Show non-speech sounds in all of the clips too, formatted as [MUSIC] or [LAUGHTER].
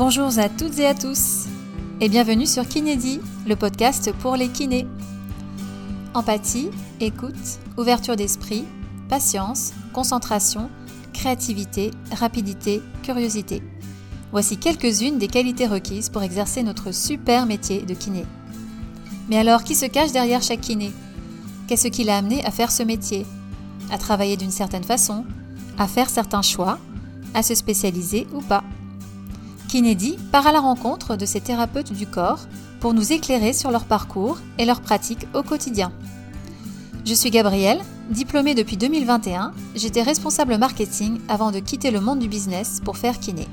Bonjour à toutes et à tous et bienvenue sur Kinédi, le podcast pour les kinés. Empathie, écoute, ouverture d'esprit, patience, concentration, créativité, rapidité, curiosité. Voici quelques-unes des qualités requises pour exercer notre super métier de kiné. Mais alors, qui se cache derrière chaque kiné? Qu'est-ce qui l'a amené à faire ce métier? À travailler d'une certaine façon? À faire certains choix? À se spécialiser ou pas? Kinédi part à la rencontre de ces thérapeutes du corps pour nous éclairer sur leur parcours et leurs pratiques au quotidien. Je suis Gabrielle, diplômée depuis 2021, j'étais responsable marketing avant de quitter le monde du business pour faire kiné.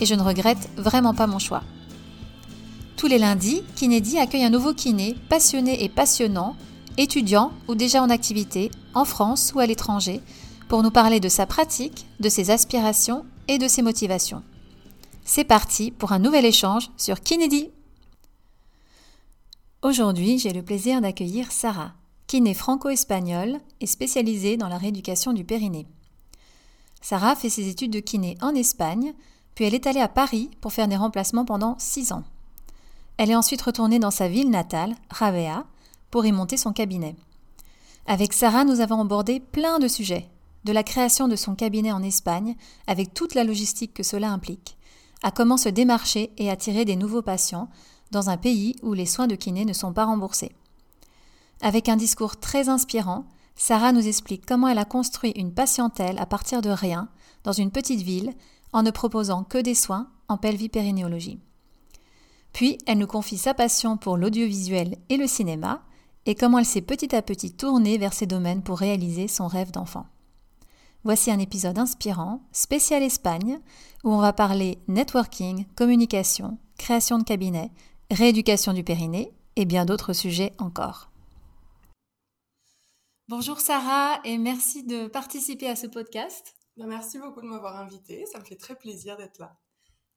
Et je ne regrette vraiment pas mon choix. Tous les lundis, Kinédi accueille un nouveau kiné passionné et passionnant, étudiant ou déjà en activité, en France ou à l'étranger, pour nous parler de sa pratique, de ses aspirations et de ses motivations. C'est parti pour un nouvel échange sur Kinédi. Aujourd'hui, j'ai le plaisir d'accueillir Sarah, kiné franco-espagnole et spécialisée dans la rééducation du périnée. Sarah fait ses études de kiné en Espagne, puis elle est allée à Paris pour faire des remplacements pendant six ans. Elle est ensuite retournée dans sa ville natale, Ravea, pour y monter son cabinet. Avec Sarah, nous avons abordé plein de sujets, de la création de son cabinet en Espagne, avec toute la logistique que cela implique, à comment se démarcher et attirer des nouveaux patients dans un pays où les soins de kiné ne sont pas remboursés. Avec un discours très inspirant, Sarah nous explique comment elle a construit une patientèle à partir de rien, dans une petite ville, en ne proposant que des soins en pelvipérinéologie. Puis, elle nous confie sa passion pour l'audiovisuel et le cinéma, et comment elle s'est petit à petit tournée vers ces domaines pour réaliser son rêve d'enfant. Voici un épisode inspirant, spécial Espagne, où on va parler networking, communication, création de cabinet, rééducation du périnée et bien d'autres sujets encore. Bonjour Sarah et merci de participer à ce podcast. Ben, merci beaucoup de m'avoir invitée, ça me fait très plaisir d'être là.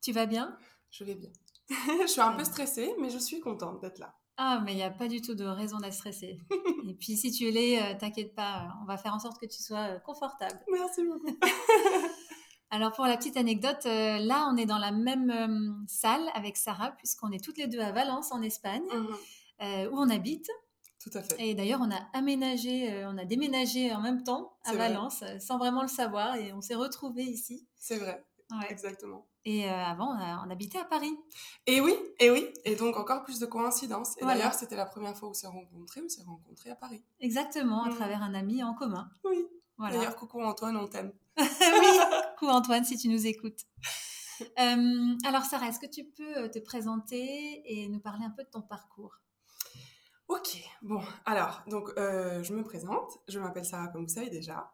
Tu vas bien? Je vais bien. [LAUGHS] je suis un peu stressée, mais je suis contente d'être là. Ah, mais il n'y a pas du tout de raison d'être stressée. [LAUGHS] Et puis, si tu l'es, euh, t'inquiète pas, on va faire en sorte que tu sois euh, confortable. Merci beaucoup. [LAUGHS] Alors, pour la petite anecdote, euh, là, on est dans la même salle avec Sarah, puisqu'on est toutes les deux à Valence, en Espagne, mhm. où on habite. Tout à fait. Et d'ailleurs, on a aménagé, on a déménagé en même temps à Valence, sans vraiment le savoir, et on s'est retrouvés ici. C'est vrai. Exactement. Et euh, avant, on, habitait à Paris. Et oui, et oui. Et donc, encore plus de coïncidences. Et d'ailleurs, c'était la première fois où on s'est rencontrés. On s'est rencontrés à Paris. Exactement, à mmh. travers un ami en commun. Oui. D'ailleurs, coucou Antoine, on t'aime. [LAUGHS] oui, coucou Antoine, si tu nous écoutes. [LAUGHS] Euh, alors, Sarah, est-ce que tu peux euh, te présenter et nous parler un peu de ton parcours? Ok, bon, alors, donc, je me présente. Je m'appelle Sarah, comme vous savez déjà.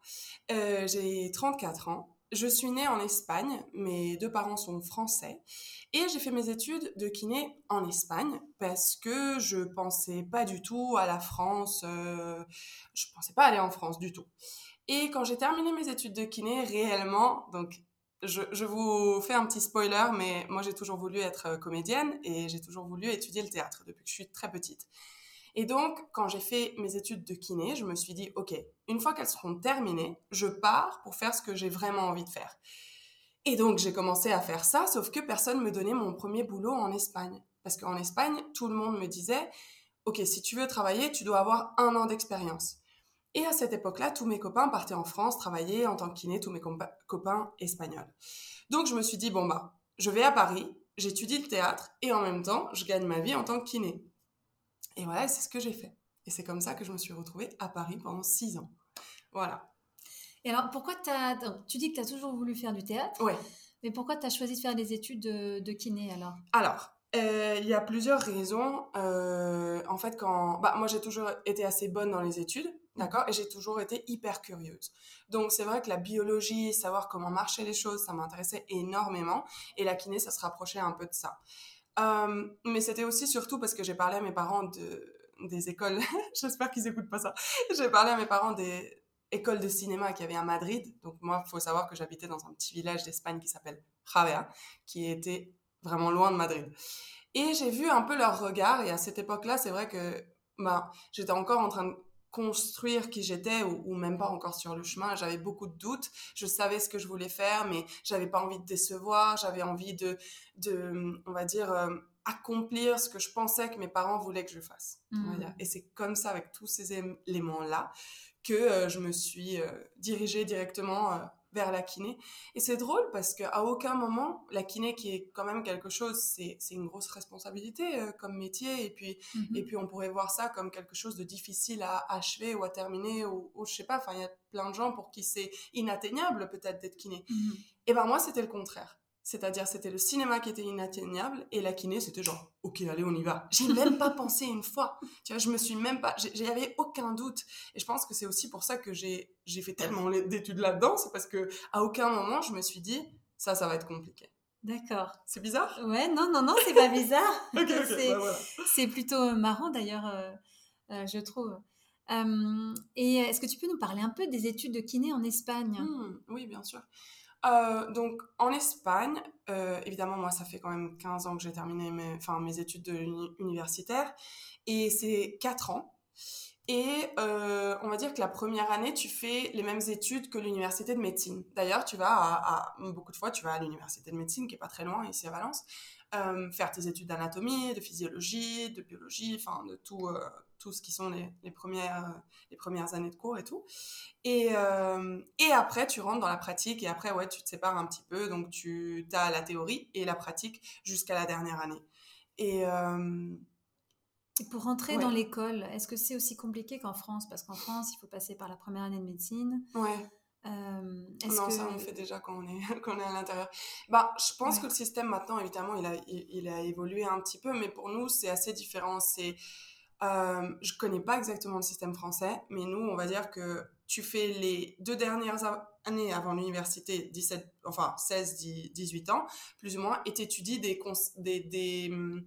J'ai 34 ans je suis née en Espagne, mes deux parents sont français, et j'ai fait mes études de kiné en Espagne parce que je pensais pas du tout à la France, euh, je pensais pas aller en France du tout. Et quand j'ai terminé mes études de kiné, réellement, donc je, je vous fais un petit spoiler, mais moi j'ai toujours voulu être comédienne et j'ai toujours voulu étudier le théâtre depuis que je suis très petite. Et donc, quand j'ai fait mes études de kiné, je me suis dit, OK, une fois qu'elles seront terminées, je pars pour faire ce que j'ai vraiment envie de faire. Et donc, j'ai commencé à faire ça, sauf que personne me donnait mon premier boulot en Espagne. Parce qu'en Espagne, tout le monde me disait, OK, si tu veux travailler, tu dois avoir un an d'expérience. Et à cette époque-là, tous mes copains partaient en France travailler en tant que kiné, tous mes copains espagnols. Donc, je me suis dit, bon, bah, je vais à Paris, j'étudie le théâtre et en même temps, je gagne ma vie en tant que kiné. Et voilà, c'est ce que j'ai fait. Et c'est comme ça que je me suis retrouvée à Paris pendant six ans. Voilà. Et alors, pourquoi as, tu dis que tu as toujours voulu faire du théâtre Oui. Mais pourquoi tu as choisi de faire des études de, kiné alors? Alors, euh, il y a plusieurs raisons. Euh, en fait, quand, bah, moi j'ai toujours été assez bonne dans les études, d'accord, et j'ai toujours été hyper curieuse. Donc c'est vrai que la biologie, savoir comment marchaient les choses, ça m'intéressait énormément, et la kiné, ça se rapprochait un peu de ça. Euh, mais c'était aussi surtout parce que j'ai parlé à mes parents de, des écoles. [LAUGHS] J'espère qu'ils écoutent pas ça. J'ai parlé à mes parents des écoles de cinéma qu'il y avait à Madrid. Donc moi, il faut savoir que j'habitais dans un petit village d'Espagne qui s'appelle Javea, qui était vraiment loin de Madrid. Et j'ai vu un peu leur regard. Et à cette époque-là, c'est vrai que bah, j'étais encore en train de construire qui j'étais ou, même pas encore sur le chemin. J'avais beaucoup de doutes. Je savais ce que je voulais faire, mais j'avais pas envie de décevoir. J'avais envie de, de, on va dire, euh, accomplir ce que je pensais que mes parents voulaient que je fasse. Mmh. Et c'est comme ça, avec tous ces éléments-là, que euh, je me suis euh, dirigée directement vers la kiné. Et c'est drôle parce qu'à aucun moment, la kiné, qui est quand même quelque chose, c'est une grosse responsabilité euh, comme métier. Et puis, mhm. et puis, on pourrait voir ça comme quelque chose de difficile à achever ou à terminer. Ou, ou je sais pas, enfin, il y a plein de gens pour qui c'est inatteignable peut-être d'être kiné. Mhm. Et ben moi, c'était le contraire. C'est-à-dire, c'était le cinéma qui était inatteignable et la kiné, c'était genre, ok, allez, on y va. J'ai même pas [LAUGHS] pensé une fois. Tu vois, je me suis même pas, j'avais aucun doute. Et je pense que c'est aussi pour ça que j'ai, fait tellement d'études là-dedans, c'est parce que à aucun moment je me suis dit, ça, ça va être compliqué. D'accord. C'est bizarre? Ouais, non, non, non, c'est pas bizarre. [LAUGHS] Bah, c'est plutôt marrant d'ailleurs, euh, euh, je trouve. Euh, et est-ce que tu peux nous parler un peu des études de kiné en Espagne? Mmh, Oui, bien sûr. Euh, donc en Espagne, euh, évidemment moi ça fait quand même 15 ans que j'ai terminé mes, enfin, mes études universitaires et c'est 4 ans. Et euh, on va dire que la première année, tu fais les mêmes études que l'université de médecine. D'ailleurs, tu vas à, beaucoup de fois, tu vas à l'université de médecine, qui est pas très loin, ici à Valence, faire tes études d'anatomie, de physiologie, de biologie, enfin de tout, tout ce qui sont les, premières, les premières années de cours et tout. Et, euh, et après, tu rentres dans la pratique et après, ouais, tu te sépares un petit peu. Donc, tu as la théorie et la pratique jusqu'à la dernière année. Et, euh, pour rentrer dans l'école, est-ce que c'est aussi compliqué qu'en France? Parce qu'en France, il faut passer par la première année de médecine. Ouais. Euh, non, ça on fait déjà quand on est, [LAUGHS] quand on est à l'intérieur. Bah, je pense que le système maintenant, évidemment, il a, il, a évolué un petit peu, mais pour nous, c'est assez différent. C'est euh, je connais pas exactement le système français, mais nous, on va dire que tu fais les deux dernières années avant l'université, 17, enfin 16, 18 ans, plus ou moins, et tu étudies des, des, des, hum,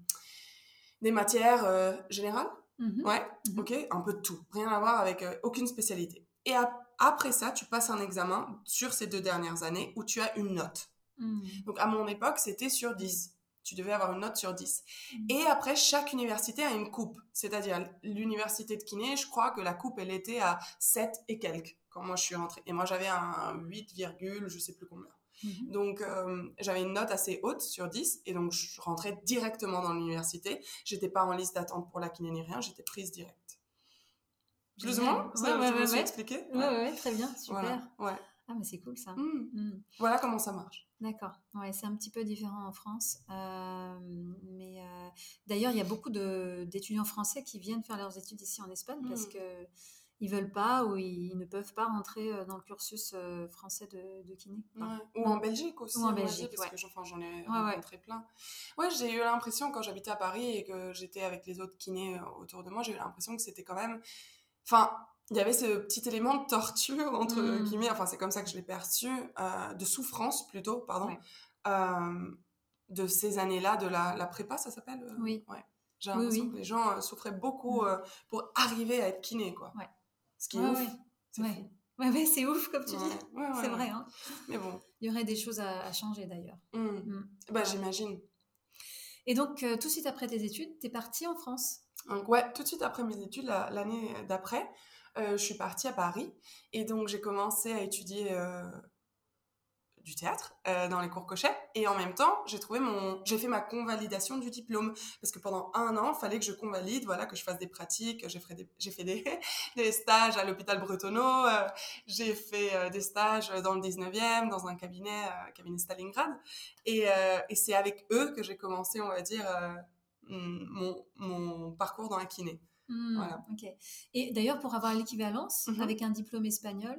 des matières euh, générales. Mm-hmm. Ouais, mm-hmm. ok, un peu de tout, rien à voir avec euh, aucune spécialité. Et après ça, tu passes un examen sur ces deux dernières années où tu as une note. Mm. Donc à mon époque, c'était sur 10 tu devais avoir une note sur 10. Mm. Et après, chaque université a une coupe. C'est-à-dire, l'université de kiné, je crois que la coupe, elle était à 7 et quelques quand moi je suis rentrée. Et moi, j'avais un 8, je sais plus combien. Mm-hmm. Donc, euh, j'avais une note assez haute sur 10 et donc je rentrais directement dans l'université. J'étais pas en liste d'attente pour la kiné ni rien, j'étais prise directe. Plus ou moins Ça, ouais, ouais, ouais, expliqué ouais. ouais, très bien, super. Ouais. Ah, mais c'est cool ça. Mm. Mm. Voilà comment ça marche. D'accord. Ouais, c'est un petit peu différent en France. Euh, mais euh, d'ailleurs, il y a beaucoup d'étudiants français qui viennent faire leurs études ici en Espagne parce mmh. que ils veulent pas ou ils, ne peuvent pas rentrer euh, dans le cursus français de, de kiné. Ou en Belgique aussi. Ou en Belgique, parce que j'en ai rencontré plein. Ouais, j'ai eu l'impression quand j'habitais à Paris et que j'étais avec les autres kinés autour de moi, j'ai eu l'impression que c'était quand même. Enfin, il y avait ce petit élément de torture entre mmh. guillemets, enfin c'est comme ça que je l'ai perçu, euh, de souffrance plutôt, pardon, euh, de ces années-là, de la, la prépa, ça s'appelle euh? Oui. Ouais. J'ai l'impression que les gens souffraient beaucoup mmh. pour arriver à être kiné, quoi. Ouais. Ce qui est ouf. C'est ouais. Ouais, c'est ouf comme tu dis. c'est vrai. Hein. Mais bon. Il y aurait des choses à, changer d'ailleurs. Mmh. Bah, j'imagine. Et donc, tout de suite après tes études, tu es partie en France donc, ouais, tout de suite après mes études, l'année d'après, euh, je suis partie à Paris et donc j'ai commencé à étudier euh, du théâtre euh, dans les cours Cochet et en même temps j'ai trouvé mon j'ai fait ma convalidation du diplôme parce que pendant un an il fallait que je convalide voilà que je fasse des pratiques j'ai fait des fait [LAUGHS] des, stages à l'hôpital Bretonneau j'ai fait des stages dans le 19e dans un cabinet cabinet Stalingrad et c'est avec eux que j'ai commencé on va dire mon, mon parcours dans la kiné. Mmh, voilà. Et d'ailleurs, pour avoir l'équivalence mmh avec un diplôme espagnol,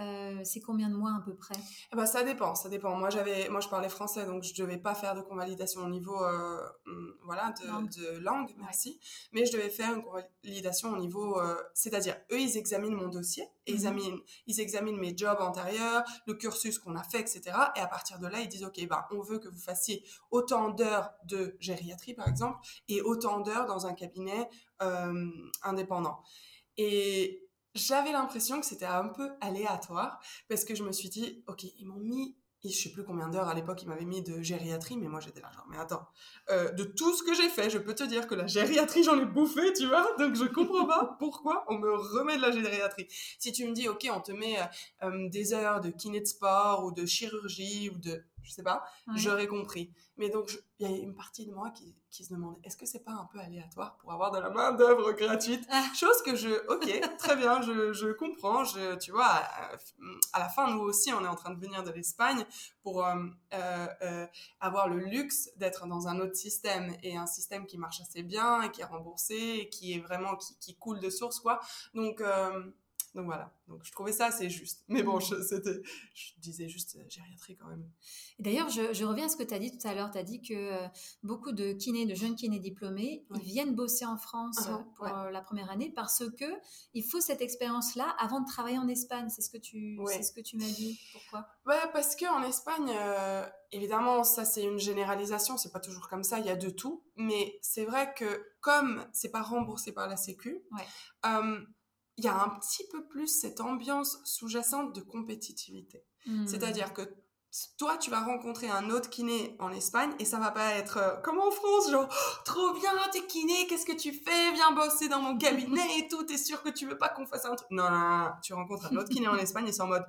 euh, c'est combien de mois à peu près? Eh ben, Ça dépend, ça dépend. Moi, j'avais, moi, je parlais français, donc je ne devais pas faire de convalidation au niveau euh, mm, voilà, de, langue. de langue, merci. Mais je devais faire une convalidation au niveau... Euh, c'est-à-dire, eux, ils examinent mon dossier, et ils, mmh examinent, ils examinent mes jobs antérieurs, le cursus qu'on a fait, etc. Et à partir de là, ils disent, OK, ben, on veut que vous fassiez autant d'heures de gériatrie, par exemple, et autant d'heures dans un cabinet indépendant. Et j'avais l'impression que c'était un peu aléatoire parce que je me suis dit, ok, ils m'ont mis je sais plus combien d'heures à l'époque il m'avait mis de gériatrie, mais moi j'étais là genre, mais attends, euh, de tout ce que j'ai fait, je peux te dire que la gériatrie j'en ai bouffé, tu vois, donc je comprends pas [LAUGHS] pourquoi on me remet de la gériatrie. Si tu me dis, ok, on te met euh, euh, des heures de kiné de sport ou de chirurgie ou de, je sais pas, j'aurais compris. Mais donc il y a une partie de moi qui, qui se demande, est-ce que c'est pas un peu aléatoire pour avoir de la main d'œuvre gratuite? Ah. Chose que je, ok, très bien, je, je comprends, je, tu vois, à, à la fin nous aussi on est en train de venir de l'Espagne pour euh, euh, euh, avoir le luxe d'être dans un autre système et un système qui marche assez bien et qui est remboursé et qui est vraiment qui, qui coule de source quoi. Donc donc voilà, donc je trouvais ça assez juste. Mais bon, je, c'était, je disais juste euh, gériatrie quand même. Et d'ailleurs, je, je, reviens à ce que tu as dit tout à l'heure. Tu as dit que euh, beaucoup de kinés, de jeunes kinés diplômés, ils viennent bosser en France uh-huh, pour euh, la première année parce que il faut cette expérience-là avant de travailler en Espagne. C'est ce que tu, c'est ce que tu m'as dit. Pourquoi? Ouais, parce qu'en Espagne, évidemment, ça c'est une généralisation. C'est pas toujours comme ça. Il y a de tout, mais c'est vrai que comme c'est pas remboursé par la Sécu. Il y a un petit peu plus cette ambiance sous-jacente de compétitivité. Hmm. C'est-à-dire que toi, tu vas rencontrer un autre kiné en Espagne et ça va pas être euh, comme en France, genre oh, trop bien, t'es kiné, qu'est-ce que tu fais Viens bosser dans mon [LAUGHS] cabinet et tout, t'es sûr que tu veux pas qu'on fasse un truc non, non, non, tu rencontres un autre kiné en [LAUGHS] Espagne et c'est en mode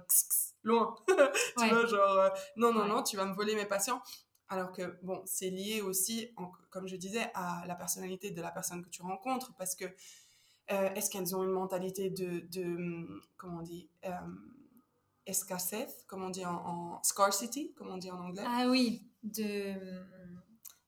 loin. [LAUGHS] tu vois, genre euh, non, non, non, tu vas me voler mes patients. Alors que, bon, c'est lié aussi, comme je disais, à la personnalité de la personne que tu rencontres parce que euh, est-ce qu'elles ont une mentalité de, de comment on dit, euh, escassez, comme on dit en, scarcity, comme on dit en anglais? Ah oui, de,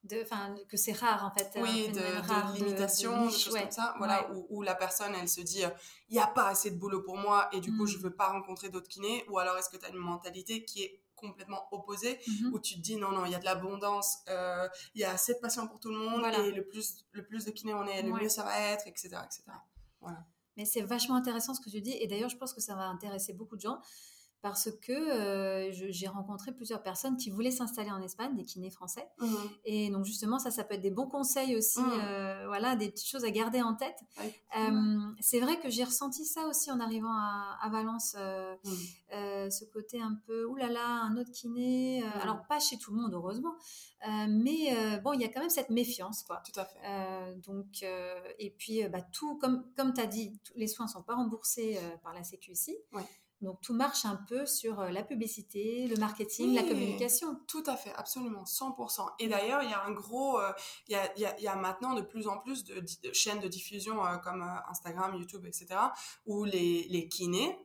de, que c'est rare en fait. Oui, de, de, limitation, de, choses comme ça. Voilà, où, la personne, elle se dit, il n'y a pas assez de boulot pour moi et du coup, je ne mm. veux pas rencontrer d'autres kinés. Ou alors, est-ce que tu as une mentalité qui est complètement opposée, mm-hmm. où tu te dis non non il y a de l'abondance euh, il y a assez de patients pour tout le monde et le plus le plus de kinés on est le mieux ça va être etc etc mais c'est vachement intéressant ce que tu dis. Et d'ailleurs, je pense que ça va intéresser beaucoup de gens parce que euh, j'ai rencontré plusieurs personnes qui voulaient s'installer en Espagne, des kinés français. Mmh. Et donc justement, ça, ça peut être des bons conseils aussi, mmh. euh, voilà, des petites choses à garder en tête. Euh, c'est vrai que j'ai ressenti ça aussi en arrivant à, Valence, mmh. ce côté un peu, oulala, un autre kiné. Alors pas chez tout le monde, heureusement, mais bon, il y a quand même cette méfiance, quoi. Tout à fait. donc, et puis, bah, tout, comme, comme tu as dit, les soins ne sont pas remboursés par la Sécu ici. Ouais. Donc tout marche un peu sur euh, la publicité, le marketing, la communication. Tout à fait, absolument, 100%. Et d'ailleurs, il y a un gros, euh, il, y a, il, y a, maintenant de plus en plus de, chaînes de diffusion euh, comme Instagram, YouTube, etc., où les, les kinés,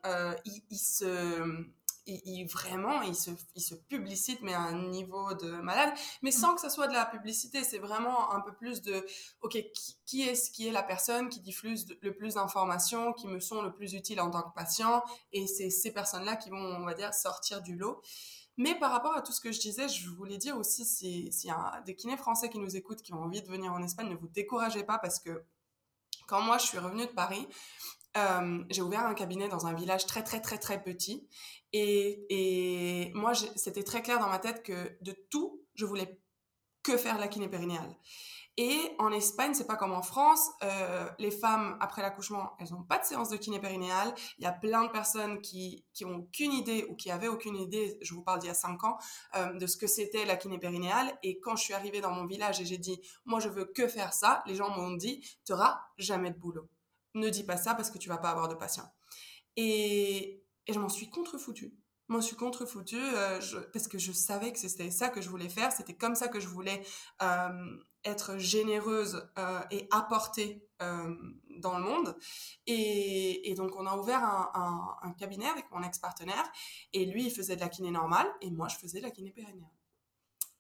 ils, se il, vraiment, il se, il se publicite, mais à un niveau de malade, mais sans que ça soit de la publicité. C'est vraiment un peu plus de, OK, qui, est ce qui est la personne qui diffuse le plus d'informations, qui me sont le plus utiles en tant que patient, et c'est ces personnes-là qui vont, on va dire, sortir du lot. Mais par rapport à tout ce que je disais, je voulais dire aussi, s'il si y a des kinés français qui nous écoutent, qui ont envie de venir en Espagne, ne vous découragez pas parce que quand moi je suis revenue de Paris, euh, j'ai ouvert un cabinet dans un village très très très très petit et, moi, c'était très clair dans ma tête que de tout, je voulais que faire la kiné périnéale. Et en Espagne, c'est pas comme en France. Euh, les femmes, après l'accouchement, elles n'ont pas de séance de kiné périnéale. Il y a plein de personnes qui, qui ont aucune idée ou qui avaient aucune idée, je vous parle d'il y a cinq ans, euh, de ce que c'était la kiné périnéale. Et quand je suis arrivée dans mon village et j'ai dit, moi, je veux que faire ça, les gens m'ont dit, tu n'auras jamais de boulot. Ne dis pas ça parce que tu vas pas avoir de patients. Et, et je m'en suis contre-foutue. Je m'en suis contre-foutue euh, parce que je savais que c'était ça que je voulais faire. C'était comme ça que je voulais euh, être généreuse euh, et apporter dans le monde. Et, donc, on a ouvert un, cabinet avec mon ex-partenaire. Et lui, il faisait de la kiné normale et moi, je faisais de la kiné périnéale.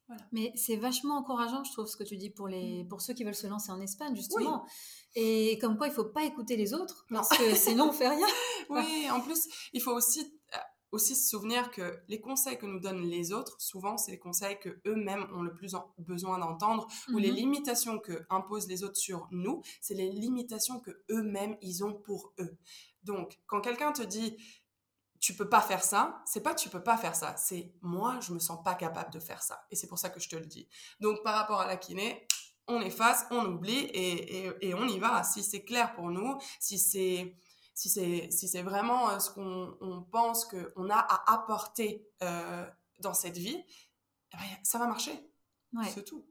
Voilà. Mais c'est vachement encourageant, je trouve, ce que tu dis pour, les, mmh. pour ceux qui veulent se lancer en Espagne, justement. Et comme quoi, il faut pas écouter les autres, parce que sinon, on fait rien. [LAUGHS] oui, en plus, il faut aussi, euh, aussi se souvenir que les conseils que nous donnent les autres, souvent, c'est les conseils que eux-mêmes ont le plus besoin d'entendre, ou les mhm. limitations que imposent les autres sur nous, c'est les limitations que eux-mêmes, ils ont pour eux. Donc, quand quelqu'un te dit, tu peux pas faire ça, c'est pas tu peux pas faire ça, c'est moi, je me sens pas capable de faire ça. Et c'est pour ça que je te le dis. Donc, par rapport à la kiné, on efface, on oublie et, on y va. Si c'est clair pour nous, si c'est si c'est si c'est vraiment euh, ce qu'on on pense qu'on a à apporter euh, dans cette vie, eh ben, ça va marcher. Ouais. C'est tout.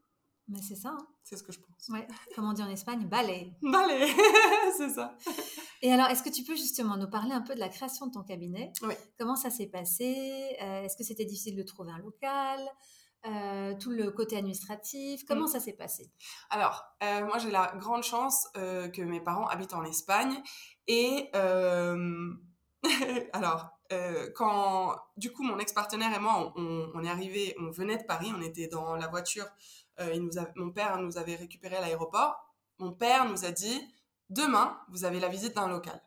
Mais c'est ça. hein. C'est ce que je pense. Ouais. Comme on dit en Espagne, balai. Allez, [LAUGHS] c'est ça. Et alors, est-ce que tu peux justement nous parler un peu de la création de ton cabinet? Oui. Comment ça s'est passé? Euh, Est-ce que c'était difficile de trouver un local? Euh, Tout le côté administratif Comment Mm. ça s'est passé? Alors, euh, moi j'ai la grande chance que mes parents habitent en Espagne et [LAUGHS] alors euh, quand du coup mon ex-partenaire et moi on, on- on est arrivé, on venait de Paris, on était dans la voiture, il nous a- mon père nous avait récupéré à l'aéroport. Mon père nous a dit demain vous avez la visite d'un local.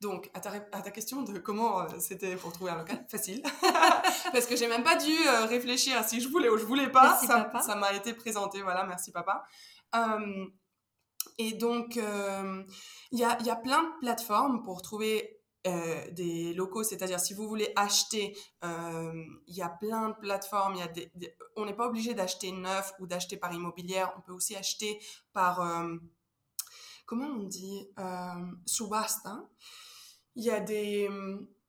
Donc, à ta, ré- à ta question de comment euh, c'était pour trouver un local, facile. [LAUGHS] Parce que j'ai même pas dû euh, réfléchir à si je voulais ou je voulais pas. Merci, ça m'a été présenté, voilà, merci papa. Euh, et donc, euh, il y, a, il y a plein de plateformes pour trouver euh, des locaux, c'est-à-dire si vous voulez acheter, euh, il y a plein de plateformes. Y a des, des- on n'est pas obligé d'acheter neuf ou d'acheter par immobilière. On peut aussi acheter par, euh, comment on dit, euh, subasta. Il y a des,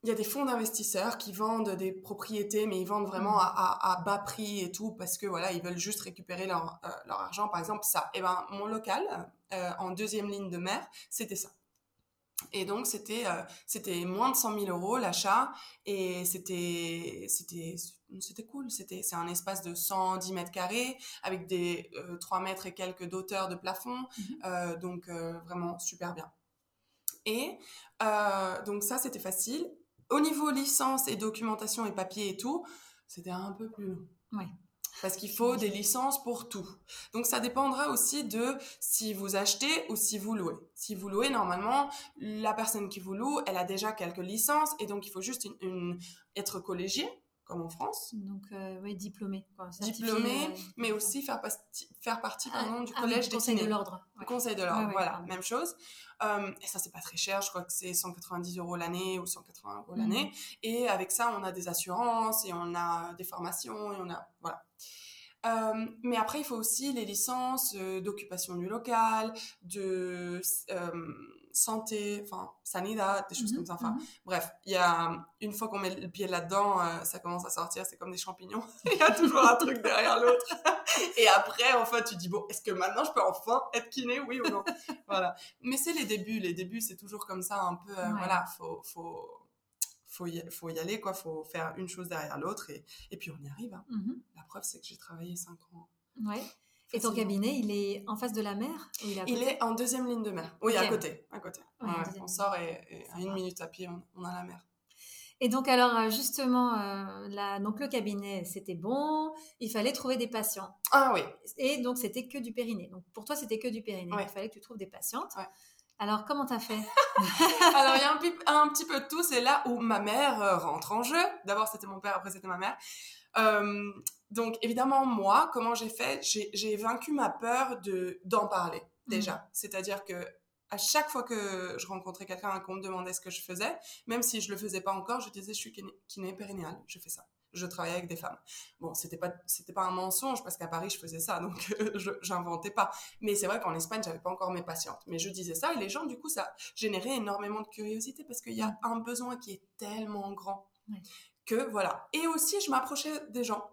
il y a des fonds d'investisseurs qui vendent des propriétés, mais ils vendent vraiment à, à- à bas prix et tout parce que voilà, ils veulent juste récupérer leur, leur argent. Par exemple, ça. Et ben, mon local en deuxième ligne de mer, c'était ça. Et donc, c'était euh, c'était moins de 100 000 euros l'achat et c'était c'était c'était cool. C'était c'est un espace de 110 mètres carrés avec des euh, 3 mètres et quelques d'auteur de plafond. Mhm. Euh, donc, euh, vraiment super bien. Et euh, donc, ça, c'était facile. Au niveau licence et documentation et papier et tout, c'était un peu plus long. Ouais. Parce qu'il faut des licences pour tout. Donc ça dépendra aussi de si vous achetez ou si vous louez. Si vous louez, normalement, la personne qui vous loue, elle a déjà quelques licences et donc il faut juste une, être collégié, comme en France, Donc, euh, ouais, diplômé. quoi, certifié, diplômé, euh, mais aussi faire, partie- faire partie Ah, pardon, du ah oui, collège des Conseil de l'ordre. ouais. Conseil de l'ordre, Ouais, ouais, voilà, pardon. même chose. Euh, et ça, c'est pas très cher, je crois que c'est 190 euros l'année ou 180 euros Mhm. l'année. Et avec ça, on a des assurances et on a des formations et on a. Voilà. Euh, mais après, il faut aussi les licences euh, d'occupation du local, de euh, santé, enfin, sanidad, des choses Mhm, comme ça. Enfin, mhm. bref, il y a, une fois qu'on met le pied là-dedans, euh, ça commence à sortir, c'est comme des champignons. [LAUGHS] Il y a toujours un truc derrière l'autre. [LAUGHS] Et après, enfin, tu dis, bon, est-ce que maintenant je peux enfin être kiné, oui ou non? Voilà. Mais c'est les débuts. Les débuts, c'est toujours comme ça, un peu, euh, Ouais. voilà, faut, faut, faut, y, faut y aller, quoi. Faut faire une chose derrière l'autre et, et puis on y arrive. hein. Mhm. La preuve, c'est que j'ai travaillé 5 ans. Ouais. Et ton cabinet, il est en face de la mer ou il est à Il côté est en deuxième ligne de mer. Oui, à côté. À côté. Ouais, Ouais, On sort et, et à une minute à pied, on, on a la mer. Et donc alors euh, justement, euh, donc le cabinet, c'était bon. Il fallait trouver des patients. Ah oui. Et donc c'était que du périnée. Donc pour toi, c'était que du périnée. Ouais. Il fallait que tu trouves des patientes. Alors comment t'as fait [LAUGHS] Alors, il y a un, petit peu de tout. C'est là où ma mère euh, rentre en jeu. D'abord, c'était mon père, après, c'était ma mère. Euh, donc, évidemment, moi, comment j'ai fait J'ai vaincu ma peur de d'en parler, déjà. C'est-à-dire que à chaque fois que je rencontrais quelqu'un qu'on me demandait ce que je faisais, même si je le faisais pas encore, je disais je suis kiné, kiné périnéale, je fais ça. Je travaille avec des femmes. Bon, c'était pas c'était pas un mensonge parce qu'à Paris je faisais ça, donc euh, [LAUGHS] je j'inventais pas. Mais c'est vrai qu'en Espagne j'avais pas encore mes patientes. Mais je disais ça et les gens du coup ça générait énormément de curiosité parce qu'il y a un besoin qui est tellement grand que voilà. Et aussi je m'approchais des gens.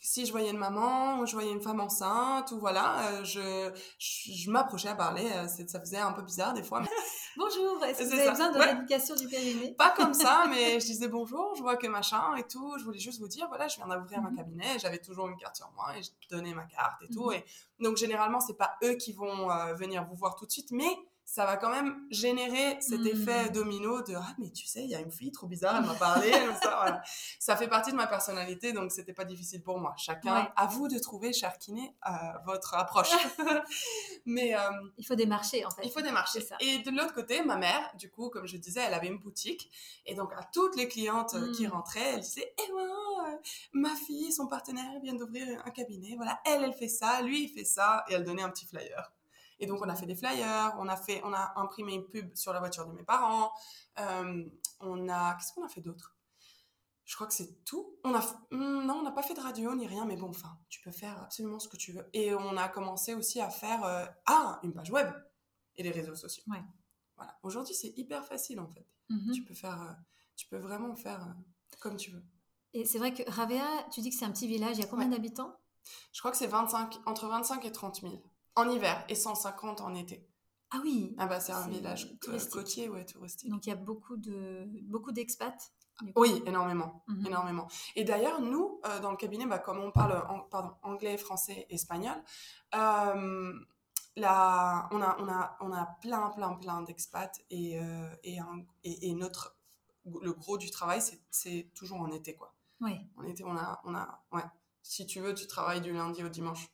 Si je voyais une maman ou je voyais une femme enceinte ou voilà, euh, je, je, je m'approchais à parler. euh, ça faisait un peu bizarre des fois, mais [LAUGHS] Bonjour, est-ce que vous avez ça. besoin de Ouais. rééducation du périnée? Pas comme ça, [LAUGHS] mais je disais bonjour, je vois que machin et tout. Je voulais juste vous dire, voilà, je viens d'ouvrir un Mhm. cabinet, j'avais toujours une carte sur moi et je donnais ma carte et tout. Mhm. Et donc généralement, c'est pas eux qui vont euh, venir vous voir tout de suite, mais ça va quand même générer cet effet domino de ah mais tu sais, il y a une fille trop bizarre, elle m'a parlé, [LAUGHS] ça, voilà. Ça fait partie de ma personnalité, donc c'était pas difficile pour moi. Chacun, Ouais. à vous de trouver, cher kiné, euh, votre approche. [LAUGHS] mais euh, Il faut démarcher en fait. il faut démarcher. Ça. Et de l'autre côté, ma mère, du coup, comme je disais, elle avait une boutique. Et donc, à toutes les clientes euh, qui Mm. rentraient, elle disait Eh ben, euh, ma fille, son partenaire vient d'ouvrir un cabinet. Voilà, elle, elle fait ça, lui, il fait ça. Et elle donnait un petit flyer. Et donc, on a fait des flyers, on a, fait, on a imprimé une pub sur la voiture de mes parents. euh, on a. Qu'est-ce qu'on a fait d'autre? Je crois que c'est tout. On a, Hmm, non, on n'a pas fait de radio ni rien, mais bon, enfin, tu peux faire absolument ce que tu veux. Et on a commencé aussi à faire, euh, ah, une page web et les réseaux sociaux. Ouais. Voilà. Aujourd'hui, c'est hyper facile en fait. Mhm. Tu peux faire, euh, tu peux vraiment faire comme tu veux. Et c'est vrai que Ravea, tu dis que c'est un petit village, il y a combien d'habitants? Je crois que c'est 25, entre 25 et 30 000 en hiver et 150 en été. Ah oui Ah bah c'est un village côtier, ouais, touristique. Donc il y a beaucoup de beaucoup d'expats oui, énormément, mhm. énormément. Et d'ailleurs, nous, euh, dans le cabinet, bah, comme on parle pardon, anglais, français, espagnol, euh, là, on, a, on, a, on a plein, plein, plein d'expats et, euh, et, et, notre, le gros du travail, c'est toujours en été, quoi. Oui. En été, on a, on a, ouais. Si tu veux, tu travailles du lundi au dimanche.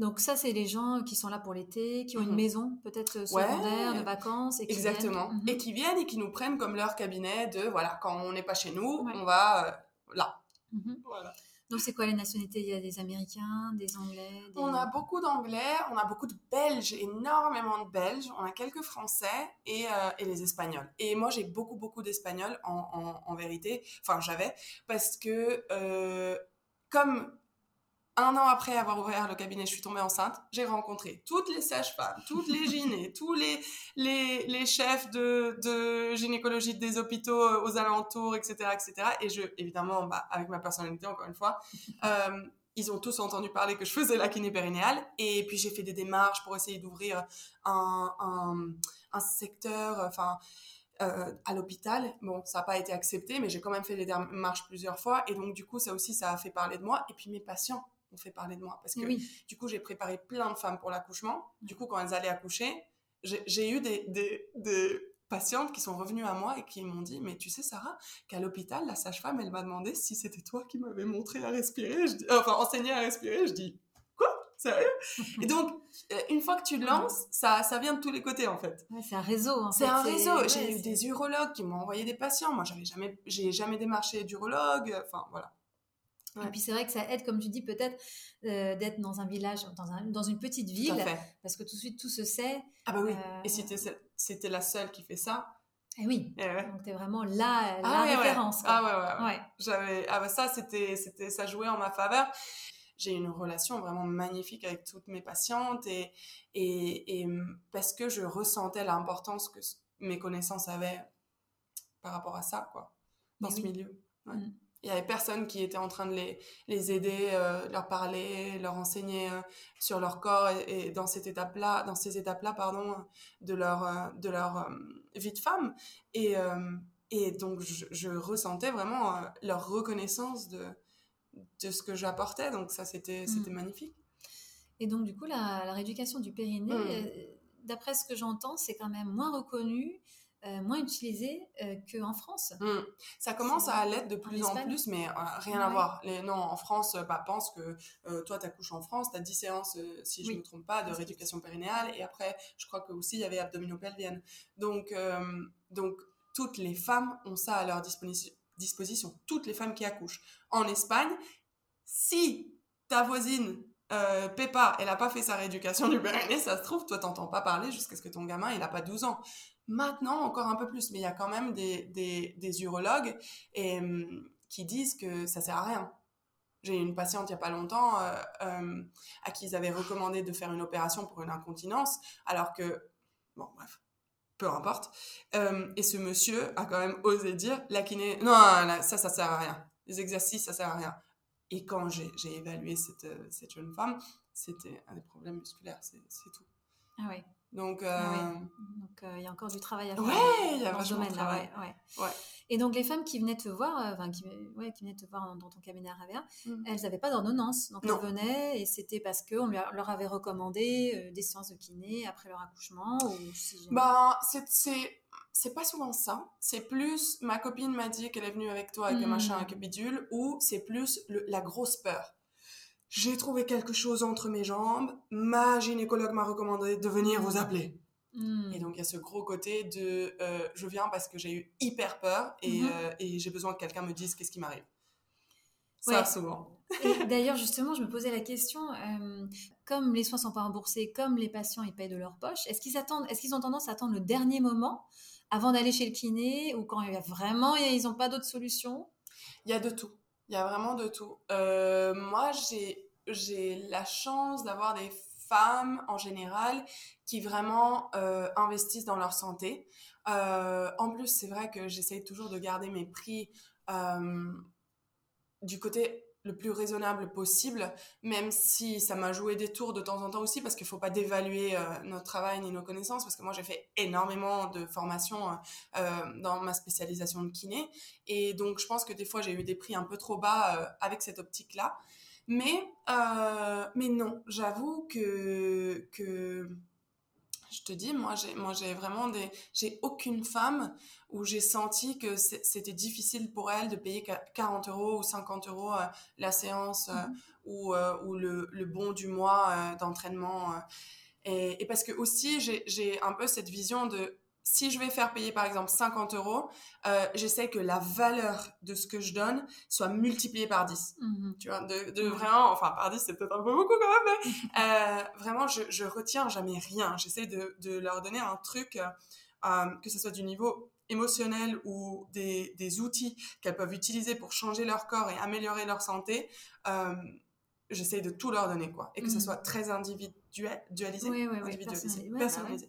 Donc ça, c'est les gens qui sont là pour l'été, qui ont une mhm. maison peut-être euh, secondaire, de vacances. Et qui Exactement. Viennent. Et qui viennent et qui nous prennent comme leur cabinet de, voilà, quand on n'est pas chez nous, on va euh, là. Mhm. Voilà. Donc c'est quoi les nationalités? Il y a des Américains, des Anglais On a beaucoup d'Anglais, on a beaucoup de Belges, énormément de Belges, on a quelques Français et, euh, et les Espagnols. Et moi j'ai beaucoup beaucoup d'Espagnols en, en, vérité, enfin j'avais, parce que comme un an après avoir ouvert le cabinet, je suis tombée enceinte. J'ai rencontré toutes les sages-femmes, toutes les gynés, [LAUGHS] tous les, les, les chefs de, de, gynécologie des hôpitaux euh, aux alentours, etc., etc. Et je, évidemment, bah, avec ma personnalité, encore une fois, [LAUGHS] euh, ils ont tous entendu parler que je faisais la kiné périnéale. Et puis, j'ai fait des démarches pour essayer d'ouvrir un, un, un secteur, enfin, euh, à l'hôpital. Bon, ça n'a pas été accepté, mais j'ai quand même fait les démarches plusieurs fois. Et donc, du coup, ça aussi, ça a fait parler de moi. Et puis, mes patients on fait parler de moi. Parce que du coup, j'ai préparé plein de femmes pour l'accouchement. Du coup, quand elles allaient accoucher, j'ai eu des, des, patientes qui sont revenues à moi et qui m'ont dit Mais tu sais, Sarah, qu'à l'hôpital, la sage-femme, elle m'a demandé si c'était toi qui m'avais montré à respirer. Je dis, enfin, enseigné à respirer. Je dis Quoi? Sérieux? Et donc, euh, une fois que tu lances, ça, ça vient de tous les côtés, en fait. c'est un réseau. C'est un réseau. J'ai eu des urologues qui m'ont envoyé des patients. Moi, j'avais jamais, j'ai jamais démarché d'urologue. Enfin, voilà. Et puis c'est vrai que ça aide, comme tu dis, peut-être euh, d'être dans un village, dans, un, dans une petite ville, parce que tout de suite tout se sait. Ah bah oui. Et si euh, c'était la seule qui fait ça. Eh oui. Eh Donc t'es vraiment là, ah la référence. Ah ouais, ouais, ouais. J'avais, ah bah ça c'était, c'était, ça jouait en ma faveur. J'ai une relation vraiment magnifique avec toutes mes patientes et, et, et parce que je ressentais l'importance que mes connaissances avaient par rapport à ça, quoi, dans ce milieu. Ouais. Mmh il y avait personne qui était en train de les, les aider, euh, leur parler, leur enseigner euh, sur leur corps et, dans cette étape-là, dans ces étapes-là, pardon, de leur, euh, de leur vie de femme. Et, et donc, je, ressentais vraiment leur reconnaissance de, de ce que j'apportais. Donc, ça, c'était, c'était mmh. magnifique. Et donc, du coup, la, la rééducation du périnée, mmh. d'après ce que j'entends, c'est quand même moins reconnu euh, moins utilisé euh, qu'en France. Hmm. Ça commence à l'être de plus en, plus, mais euh, rien à voir. Les, non, en France, bah, pense que toi, tu accouches en France, tu as 10 séances, si je ne me trompe pas, de rééducation périnéale, et après, je crois que aussi il y avait abdominopelvienne. Donc, donc, toutes les femmes ont ça à leur disposition, toutes les femmes qui accouchent. En Espagne, si ta voisine euh, Peppa, elle n'a pas fait sa rééducation du périnée, ça se trouve, toi, t'entends pas parler jusqu'à ce que ton gamin, il n'a pas 12 ans. Maintenant, encore un peu plus, mais il y a quand même des, des, urologues hum, qui disent que ça sert à rien. J'ai une patiente il n'y a pas longtemps euh, euh, à qui ils avaient recommandé de faire une opération pour une incontinence, alors que, bon, bref, peu importe. Euh, et ce monsieur a quand même osé dire, la kiné, non, ça, ça sert à rien. Les exercices, ça sert à rien. Et quand j'ai évalué cette, cette jeune femme, c'était un des problèmes musculaires, c'est tout. Ah oui. Donc, ah euh, donc euh, il y a encore du travail à faire ouais, il y a dans ce domaine-là. Ouais, ouais. Et donc les femmes qui venaient te voir, euh, enfin qui, ouais, qui venaient te voir dans, ton cabinet à Ravia, mm. elles n'avaient pas d'ordonnance. Donc elles venaient et c'était parce qu'on leur avait recommandé des séances de kiné après leur accouchement ou bah, c'est c'est pas souvent ça. C'est plus ma copine m'a dit qu'elle est venue avec toi avec un machin avec un bidule ou c'est plus la grosse peur j'ai trouvé quelque chose entre mes jambes, ma gynécologue m'a recommandé de venir vous appeler. Hmm. Et donc il y a ce gros côté de euh, je viens parce que j'ai eu hyper peur et, mhm. euh, et j'ai besoin que quelqu'un me dise qu'est-ce qui m'arrive. Ça, souvent. D'ailleurs, justement, je me posais la question, euh, comme les soins sont pas remboursés, comme les patients ils payent de leur poche, est-ce qu'ils attendent, est-ce qu'ils ont tendance à attendre le dernier moment avant d'aller chez le kiné ou quand il y a vraiment ils n'ont pas d'autre solution? Il y a de tout. Il y a vraiment de tout. Euh, moi, j'ai, la chance d'avoir des femmes en général qui vraiment euh, investissent dans leur santé. Euh, en plus, c'est vrai que j'essaye toujours de garder mes prix du côté le plus raisonnable possible, même si ça m'a joué des tours de temps en temps aussi, parce qu'il ne faut pas dévaluer euh, notre travail ni nos connaissances, parce que moi j'ai fait énormément de formations euh, dans ma spécialisation de kiné, et donc je pense que des fois j'ai eu des prix un peu trop bas euh, avec cette optique-là, mais, mais non, j'avoue que, que je te dis, moi, j'ai, moi, j'ai vraiment des, j'ai aucune femme où j'ai senti que c'était difficile pour elle de payer 40 euros ou 50 euros euh, la séance euh, mhm. ou, euh, ou le, le, bon du mois d'entraînement. Et, et, parce que aussi, j'ai un peu cette vision de si je vais faire payer par exemple 50 euros, euh, j'essaie que la valeur de ce que je donne soit multipliée par 10. Mhm. Tu vois, de, vraiment, enfin par 10 c'est peut-être un peu beaucoup quand même, mais euh, vraiment je, je retiens jamais rien. J'essaie de, de, leur donner un truc, euh, que ce soit du niveau émotionnel ou des, des outils qu'elles peuvent utiliser pour changer leur corps et améliorer leur santé. J'essaie de tout leur donner, quoi. Et que ce mhm. soit très individualisé, oui, individualisé, personnalisé.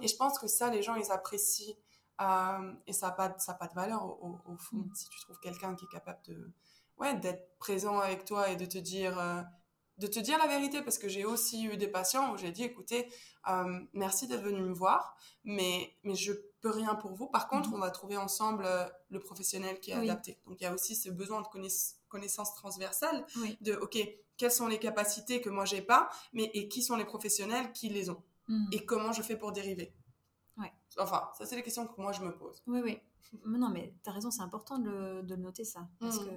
Et je pense que ça, les gens, ils apprécient. Euh, et ça n'a pas, ça pas de valeur au, fond. Mm. Si tu trouves quelqu'un qui est capable de, ouais, d'être présent avec toi et de te dire, euh, de te dire la vérité, parce que j'ai aussi eu des patients où j'ai dit, écoutez, euh, merci d'être venu me voir, mais, mais je peux rien pour vous. Par contre, mm-hmm. on va trouver ensemble le professionnel qui est adapté. Donc, il y a aussi ce besoin de connaissances transversales de, OK, quelles sont les capacités que moi j'ai pas, mais et qui sont les professionnels qui les ont. Hmm. et comment je fais pour dériver ouais. Enfin, ça, c'est les questions que moi, je me pose. Oui, oui. non, mais tu as raison, c'est important de, de, noter ça. Parce hmm. que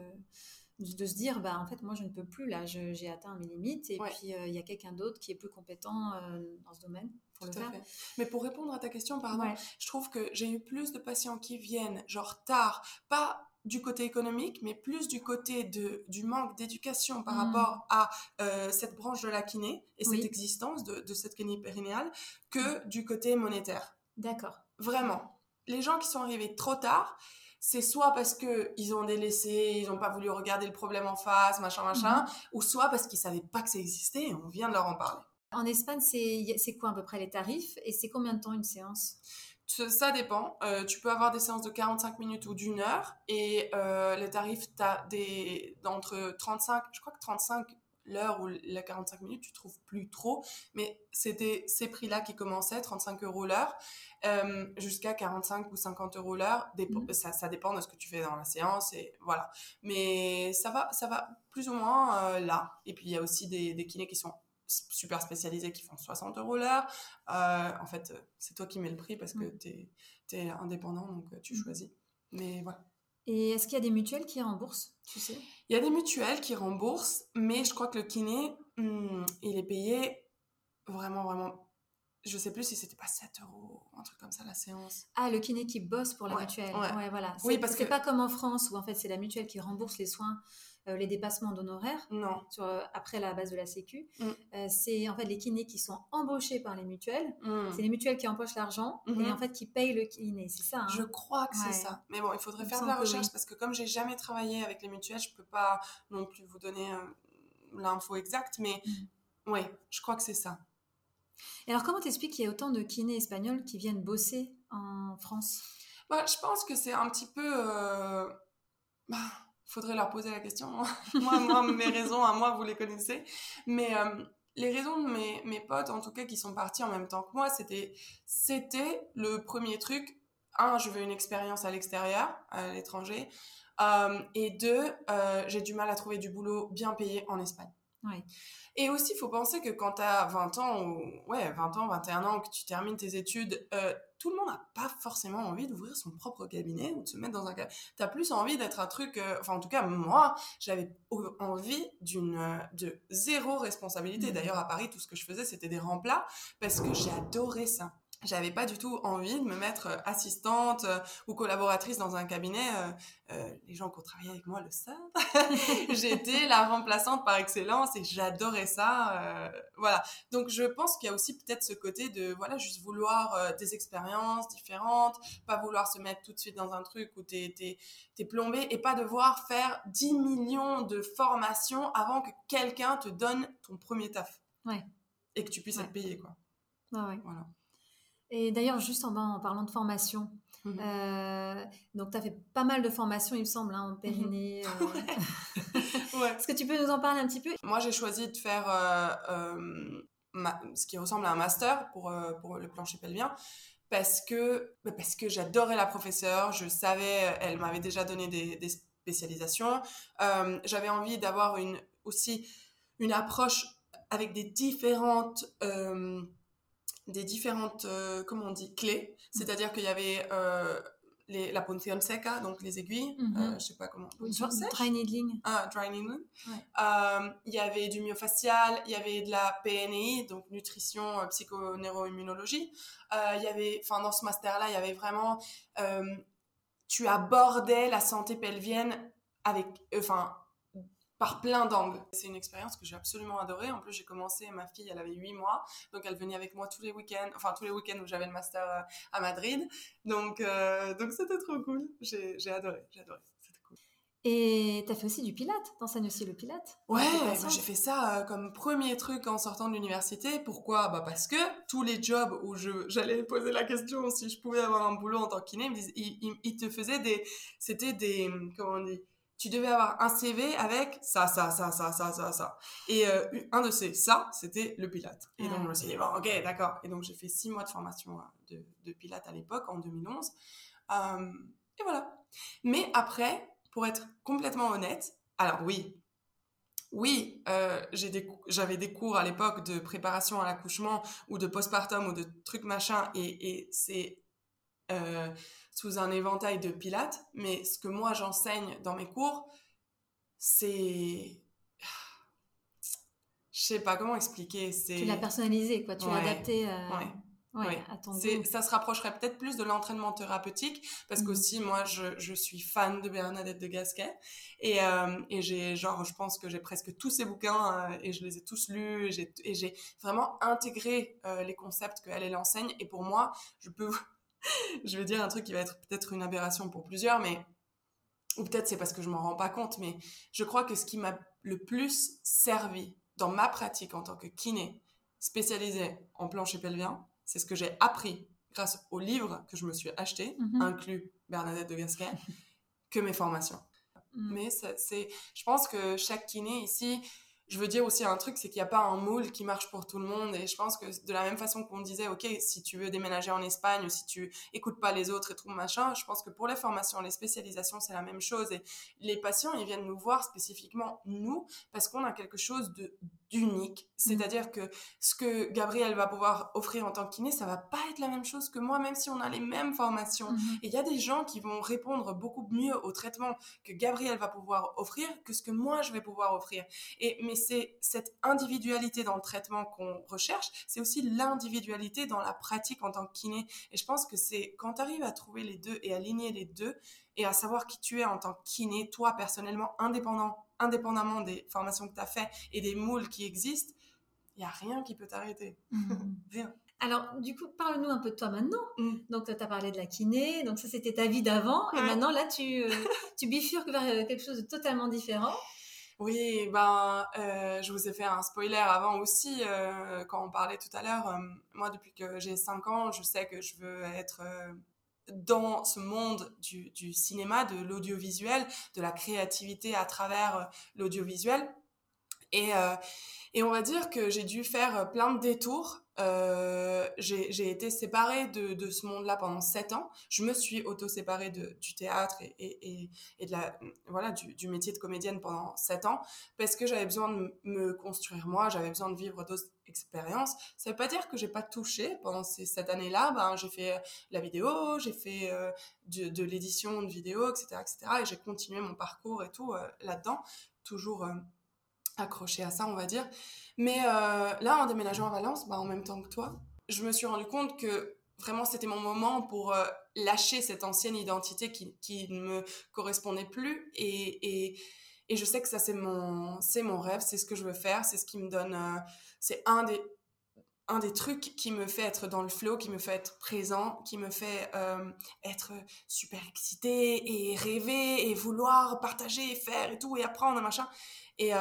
de se dire, bah, en fait, moi, je ne peux plus, là, j'ai atteint mes limites, et puis euh, il y a quelqu'un d'autre qui est plus compétent euh, dans ce domaine pour le faire. Mais pour répondre à ta question, pardon, je trouve que j'ai eu plus de patients qui viennent, genre tard, pas du côté économique, mais plus du côté de, du manque d'éducation par hmm. rapport à euh, cette branche de la kiné et cette existence de, de cette kiné périnéale que du côté monétaire. D'accord. Vraiment. Les gens qui sont arrivés trop tard, c'est soit parce que ils ont délaissé, ils n'ont pas voulu regarder le problème en face, machin, machin, mhm. ou soit parce qu'ils savaient pas que ça existait et on vient de leur en parler. En Espagne, c'est quoi à peu près les tarifs et c'est combien de temps une séance? Ça dépend. Euh, tu peux avoir des séances de 45 minutes ou d'une heure et euh, les tarifs, tu as des, d'entre 35, je crois que 35 l'heure ou les 45 minutes, tu trouves plus trop, mais c'était ces prix-là qui commençaient, 35 euros l'heure, euh, jusqu'à 45 ou 50 euros l'heure. Mmh. Ça, ça, dépend de ce que tu fais dans la séance et voilà. Mais ça va, ça va plus ou moins là. Et puis il y a aussi des, des kinés qui sont super spécialisés qui font 60 euros l'heure. Euh, en fait, c'est toi qui mets le prix parce que mm. tu es, indépendant, donc euh, tu mm. choisis. Mais voilà. Et est-ce qu'il y a des mutuelles qui remboursent, tu sais? Il y a des mutuelles qui remboursent, mais je crois que le kiné, hmm, il est payé vraiment, vraiment je sais plus si c'était pas 7 euros, un truc comme ça, la séance. Ah, le kiné qui bosse pour la mutuelle. Ouais. voilà. Oui, parce que c'est pas comme en France où en fait c'est la mutuelle qui rembourse les soins euh, les dépassements d'honoraires sur, euh, après la base de la Sécu. Mm. Euh, c'est en fait les kinés qui sont embauchés par les mutuelles. Mm. C'est les mutuelles qui empochent l'argent et mm-hmm. en fait qui payent le kiné. C'est ça. Hein. Je crois que c'est ça. Mais bon, il faudrait faire de la recherche parce que comme j'ai jamais travaillé avec les mutuelles, je peux pas non plus vous donner l'info exacte. Mais mm. oui, je crois que c'est ça. Et alors, comment t'expliques qu'il y a autant de kinés espagnols qui viennent bosser en France? Bah, Je pense que c'est un petit peu. Bah, faudrait leur poser la question. [LAUGHS] moi, mes raisons à moi, vous les connaissez. Mais euh, les raisons de mes, mes potes, en tout cas, qui sont partis en même temps que moi, c'était, c'était le premier truc. Un, je veux une expérience à l'extérieur, à l'étranger. Euh, et deux, euh, j'ai du mal à trouver du boulot bien payé en Espagne. Et aussi, il faut penser que quand tu as 20 ans, ou ouais, 20 ans, 21 ans, que tu termines tes études, euh, tout le monde n'a pas forcément envie d'ouvrir son propre cabinet ou de se mettre dans un cabinet. Tu as plus envie d'être un truc, euh, enfin en tout cas moi, j'avais envie d'une euh, de zéro responsabilité. Mmh. D'ailleurs à Paris, tout ce que je faisais, c'était des remplats parce que j'ai adoré ça j'avais pas du tout envie de me mettre euh, assistante euh, ou collaboratrice dans un cabinet. Euh, les gens qui ont travaillé avec moi le savent. [LAUGHS] J'étais la remplaçante par excellence et j'adorais ça. voilà. Donc je pense qu'il y a aussi peut-être ce côté de voilà juste vouloir des expériences différentes, pas vouloir se mettre tout de suite dans un truc où t'es es plombé et pas devoir faire 10 millions de formations avant que quelqu'un te donne ton premier taf. Ouais. Et que tu puisses être payé quoi. Ouais, ouais. Voilà. Et d'ailleurs, juste en, en, parlant de formation, Mhm. Euh, donc, tu as fait pas mal de formations, il me semble, hein, en périnée. [LAUGHS] Mhm. ouais. Est-ce que tu peux nous en parler un petit peu? Moi, j'ai choisi de faire ce qui ressemble à un master pour, pour le plancher pelvien parce que, bah, parce que j'adorais la professeure, je savais, elle m'avait déjà donné des, des spécialisations. J'avais envie d'avoir une, aussi une approche avec des différentes des différentes euh, comment on dit clés. Mm. c'est-à-dire qu'il y avait euh, les, la ponción seca donc les aiguilles mm -hmm. je sais pas comment dry needling. Ah dry needling. Il y avait du myofascial il y avait de la PNI donc nutrition psychoneuroimmunologie. Il y avait enfin dans ce master là il y avait vraiment tu abordais la santé pelvienne avec enfin par plein d'angles. C'est une expérience que j'ai absolument adorée. En plus, j'ai commencé, ma fille, elle avait 8 mois, donc elle venait avec moi tous les week-ends, enfin tous les week-ends où j'avais le master euh, à Madrid. Donc, euh, donc c'était trop cool. J'ai adoré, j'ai adoré. Cool. Et t'as fait aussi du pilate, t'enseignes aussi le pilate Ouais, j'ai fait ça euh, comme premier truc en sortant de l'université. Pourquoi? Bah parce que tous les jobs où j'allais poser la question si je pouvais avoir un boulot en tant qu'inné, ils, ils, ils, te faisaient des, c'était des, comment on dit, tu devais avoir un CV avec ça, ça, ça, ça, ça, ça, ça. Et euh, un de ces ça, c'était le Pilate. Et donc, je me suis dit, bon, ok, d'accord. Et donc, j'ai fait six mois de formation hein, de, de Pilate à l'époque, en 2011. Euh, et voilà. Mais après, pour être complètement honnête, alors oui, oui, euh, j'avais des, cours à l'époque de préparation à l'accouchement ou de postpartum ou de trucs machin, et, et c'est sous un éventail de pilates, mais ce que moi j'enseigne dans mes cours, c'est je sais pas comment expliquer. C'est... Tu l'as personnalisé, quoi. Tu l'as adapté euh, à ton goût. Ça se rapprocherait peut-être plus de l'entraînement thérapeutique, parce mmh. qu'aussi, moi, je, je, suis fan de Bernadette de Gasquet. Et, euh, et j'ai, genre, je pense que j'ai presque tous ses bouquins, euh, et je les ai tous lus, et j'ai, vraiment intégré les concepts qu'elle, elle enseigne. Et pour moi, je peux [LAUGHS] je vais dire un truc qui va être peut-être une aberration pour plusieurs, mais ou peut-être c'est parce que je m'en rends pas compte, mais je crois que ce qui m'a le plus servi dans ma pratique en tant que kiné spécialisée en plancher pelvien, c'est ce que j'ai appris grâce aux livres que je me suis acheté, mhm. inclus Bernadette de Gasquet, [LAUGHS] que mes formations. Mm. Mais c'est, je pense que chaque kiné ici, je veux dire aussi un truc, c'est qu'il n'y a pas un moule qui marche pour tout le monde. Et je pense que de la même façon qu'on disait, OK, si tu veux déménager en Espagne si tu écoutes pas les autres et tout machin, je pense que pour les formations, les spécialisations, c'est la même chose. Et les patients, ils viennent nous voir spécifiquement, nous, parce qu'on a quelque chose de d'unique. C'est-à-dire que ce que Gabriel va pouvoir offrir en tant que kiné, ça va pas être la même chose que moi, même si on a les mêmes formations. Mhm. Et il y a des gens qui vont répondre beaucoup mieux au traitement que Gabriel va pouvoir offrir que ce que moi je vais pouvoir offrir. Et mais c'est cette individualité dans le traitement qu'on recherche, c'est aussi l'individualité dans la pratique en tant que kiné. Et je pense que c'est quand tu arrives à trouver les deux et à aligner les deux et à savoir qui tu es en tant que kiné, toi personnellement, indépendant, indépendamment des formations que tu as fait et des moules qui existent, il n'y a rien qui peut t'arrêter. Mhm. [LAUGHS] rien. Alors, du coup, parle-nous un peu de toi maintenant. Mm. Donc, tu as parlé de la kiné, donc ça, c'était ta vie d'avant. Et maintenant, là, tu, euh, [LAUGHS] tu bifurques vers euh, quelque chose de totalement différent. Oui, ben, euh, je vous ai fait un spoiler avant aussi, euh, quand on parlait tout à l'heure. Moi, depuis que j'ai 5 ans, je sais que je veux être dans ce monde du, cinéma, de l'audiovisuel, de la créativité à travers l'audiovisuel. Et, et on va dire que j'ai dû faire plein de détours euh, j'ai été séparée de, ce monde-là pendant sept ans. Je me suis auto-séparée du théâtre et, du, métier de comédienne pendant sept ans parce que j'avais besoin de me construire moi, j'avais besoin de vivre d'autres expériences. Ça veut pas dire que j'ai pas touché pendant ces sept années-là. Ben, j'ai fait la vidéo, j'ai fait euh, de, l'édition de vidéos, etc., etc. Et j'ai continué mon parcours et tout euh, là-dedans, toujours accroché à ça, on va dire. Mais euh, là, en déménageant à Valence, bah, en même temps que toi, je me suis rendu compte que vraiment c'était mon moment pour euh, lâcher cette ancienne identité qui, qui ne me correspondait plus. Et, et, et je sais que ça, c'est mon, c'est mon rêve, c'est ce que je veux faire, c'est ce qui me donne. Euh, c'est un des, un des trucs qui me fait être dans le flow, qui me fait être présent, qui me fait être super excité et rêver et vouloir partager et faire et tout et apprendre machin. Et,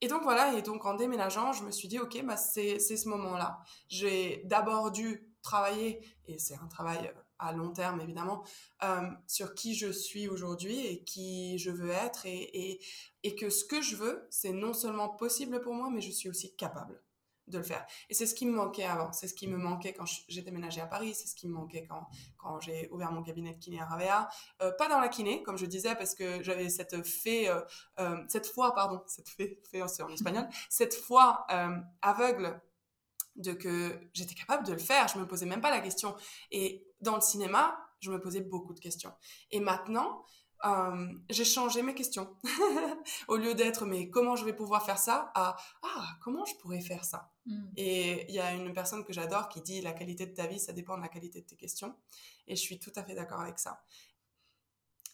et donc voilà, et donc en déménageant, je me suis dit, ok, bah c'est ce moment-là. J'ai d'abord dû travailler, et c'est un travail à long terme évidemment, sur qui je suis aujourd'hui et qui je veux être, et, et, et que ce que je veux, c'est non seulement possible pour moi, mais je suis aussi capable de le faire. Et c'est ce qui me manquait avant, c'est ce qui me manquait quand j'ai déménagé à Paris, c'est ce qui me manquait quand, quand j'ai ouvert mon cabinet de kiné à Ravea. Euh, pas dans la kiné, comme je disais, parce que j'avais cette fée, euh, euh, cette foi, pardon, [LAUGHS] cette fée, fée c'est en espagnol, cette foi aveugle de que j'étais capable de le faire, je me posais même pas la question. Et dans le cinéma, je me posais beaucoup de questions. Et maintenant, euh, j'ai changé mes questions. [LAUGHS] Au lieu d'être mais comment je vais pouvoir faire ça à ah comment je pourrais faire ça? Hmm. Et il y a une personne que j'adore qui dit la qualité de ta vie ça dépend de la qualité de tes questions. Et je suis tout à fait d'accord avec ça.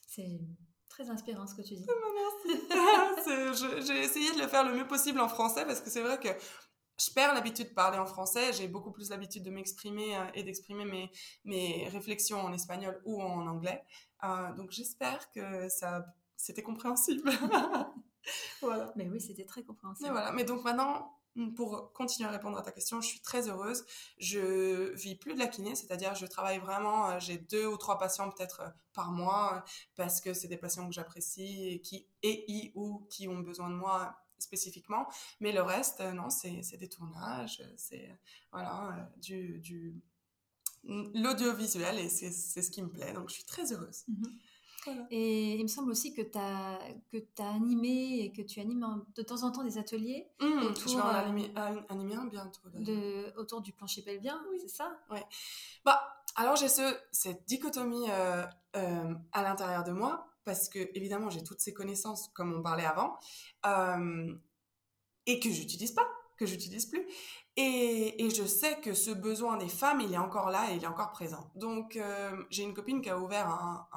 C'est très inspirant ce que tu dis. [LAUGHS] Merci. [LAUGHS] j'ai essayé de le faire le mieux possible en français parce que c'est vrai que je perds l'habitude de parler en français, j'ai beaucoup plus l'habitude de m'exprimer euh, et d'exprimer mes, mes réflexions en espagnol ou en anglais. Euh, donc j'espère que ça c'était compréhensible. [LAUGHS] voilà. Mais oui, c'était très compréhensible. Mais voilà. Mais donc maintenant, pour continuer à répondre à ta question, je suis très heureuse. Je vis plus de la kiné, c'est-à-dire je travaille vraiment, euh, j'ai deux ou trois patients peut-être par mois parce que c'est des patients que j'apprécie et qui et ou qui ont besoin de moi spécifiquement. Mais le reste, euh, non, c'est des tournages, c'est voilà, euh, du, du l'audiovisuel et c'est ce qui me plaît. Donc, je suis très heureuse. Mhm. Et il me semble aussi que tu as, que as animé et que tu animes de temps en temps des ateliers. Mmh, autour, je vais en animer, animer un bientôt. De, autour du plancher pelvien, oui. c'est ça? Ouais. Bah, alors j'ai ce, cette dichotomie euh, à l'intérieur de moi parce que évidemment j'ai toutes ces connaissances comme on parlait avant euh, et que j'utilise pas, que j'utilise plus. Et, et, je sais que ce besoin des femmes, il est encore là et il est encore présent. Donc euh, j'ai une copine qui a ouvert un,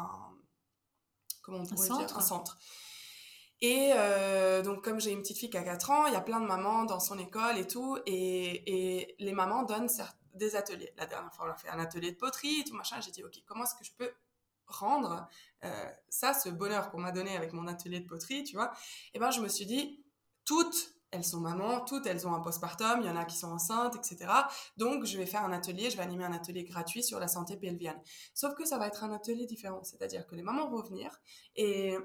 comment on pourrait dire? un centre. Et euh, donc, comme j'ai une petite fille qui a 4 ans, il y a plein de mamans dans son école et tout. Et, et les mamans donnent des ateliers. La dernière fois, on a fait un atelier de poterie et tout machin. J'ai dit, OK, comment est-ce que je peux rendre euh, ça, ce bonheur qu'on m'a donné avec mon atelier de poterie, tu vois, et eh ben je me suis dit, toutes, elles sont mamans, toutes, elles ont un postpartum, il y en a qui sont enceintes, etc. Donc, je vais faire un atelier, je vais animer un atelier gratuit sur la santé pelvienne. Sauf que ça va être un atelier différent, c'est-à-dire que les mamans vont venir et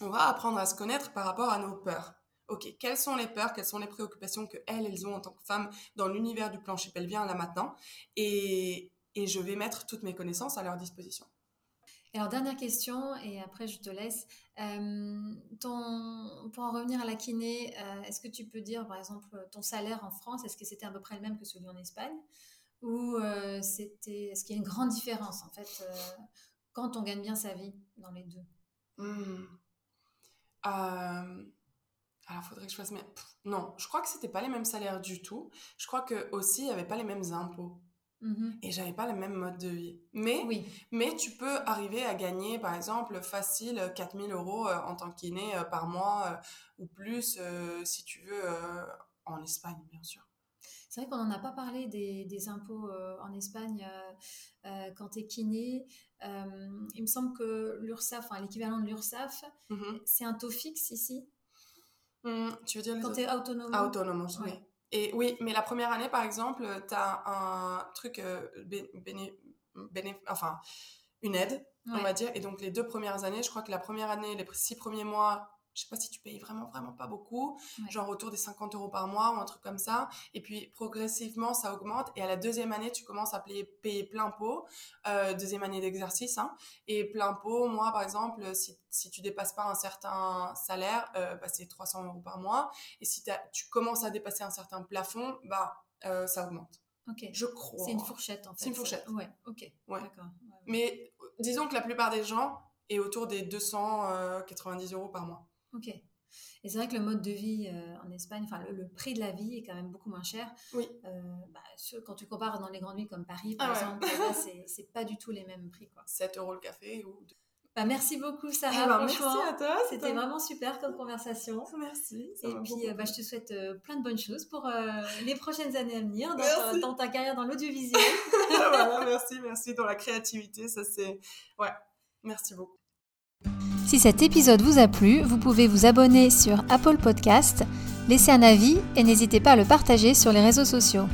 on va apprendre à se connaître par rapport à nos peurs. Ok, quelles sont les peurs, quelles sont les préoccupations que elles, elles ont en tant que femmes dans l'univers du plancher pelvien là maintenant, et, et je vais mettre toutes mes connaissances à leur disposition. Alors, dernière question, et après je te laisse. Euh, pour en revenir à la kiné, euh, est-ce que tu peux dire, par exemple, ton salaire en France, est-ce que c'était à peu près le même que celui en Espagne? Ou euh, c'était, est-ce qu'il y a une grande différence, en fait, quand on gagne bien sa vie dans les deux? Mmh. Alors, faudrait que je fasse non, je crois que c'était pas les mêmes salaires du tout. Je crois que aussi, il n'y avait pas les mêmes impôts. Mmh et j'avais pas le même mode de vie. Mais, oui. mais tu peux arriver à gagner, par exemple, facile 4000 euros euh, en tant qu'inné euh, par mois euh, ou plus, si tu veux, en Espagne, bien sûr. C'est vrai qu'on n'en a pas parlé des, des impôts en Espagne quand tu es kiné. il me semble que l'URSSAF, enfin, l'équivalent de l'URSSAF, mmh c'est un taux fixe ici? Mmh, tu veux dire Quand tu es autonome? Autonome, oui. Et oui, mais la première année, par exemple, tu as un truc, euh, enfin, une aide, on va dire. Et donc, les deux premières années, je crois que la première année, les six premiers mois, je sais pas si tu payes vraiment, vraiment pas beaucoup, genre autour des 50 euros par mois ou un truc comme ça. Et puis progressivement, ça augmente. Et à la deuxième année, tu commences à payer, payer plein pot, euh, deuxième année d'exercice. Hein. Et plein pot, moi par exemple, si, si tu dépasses pas un certain salaire, euh, bah, c'est 300 euros par mois. Et si tu commences à dépasser un certain plafond, bah, euh, ça augmente. Ok. Je crois. C'est une fourchette en fait. C'est une fourchette. Ouais, ok. Ouais. D'accord. Mais disons que la plupart des gens est autour des 290 euros par mois. Ok. Et c'est vrai que le mode de vie euh, en Espagne, enfin le, prix de la vie est quand même beaucoup moins cher. Oui. Euh, bah, quand tu compares dans les grandes villes comme Paris, par ah exemple, [LAUGHS] c'est pas du tout les mêmes prix. Quoi. 7 euros le café ou... Bah, merci beaucoup Sarah. Eh ben, merci à toi. C'était vraiment super comme conversation. [LAUGHS] Merci. Et puis euh, bah, je te souhaite plein de bonnes choses pour les prochaines années à venir dans, ta, carrière dans l'audiovisuel. [LAUGHS] voilà, merci, merci dans la créativité. Ça c'est ouais. Merci beaucoup. Si cet épisode vous a plu, vous pouvez vous abonner sur Apple Podcast, laisser un avis et n'hésitez pas à le partager sur les réseaux sociaux.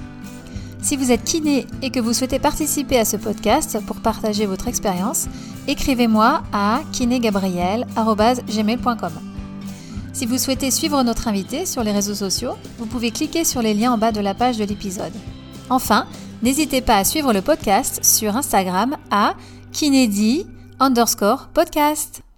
Si vous êtes kiné et que vous souhaitez participer à ce podcast pour partager votre expérience, écrivez-moi à kinégabriel.gmail.com. Si vous souhaitez suivre notre invité sur les réseaux sociaux, vous pouvez cliquer sur les liens en bas de la page de l'épisode. Enfin, n'hésitez pas à suivre le podcast sur Instagram à kinédi underscore podcast.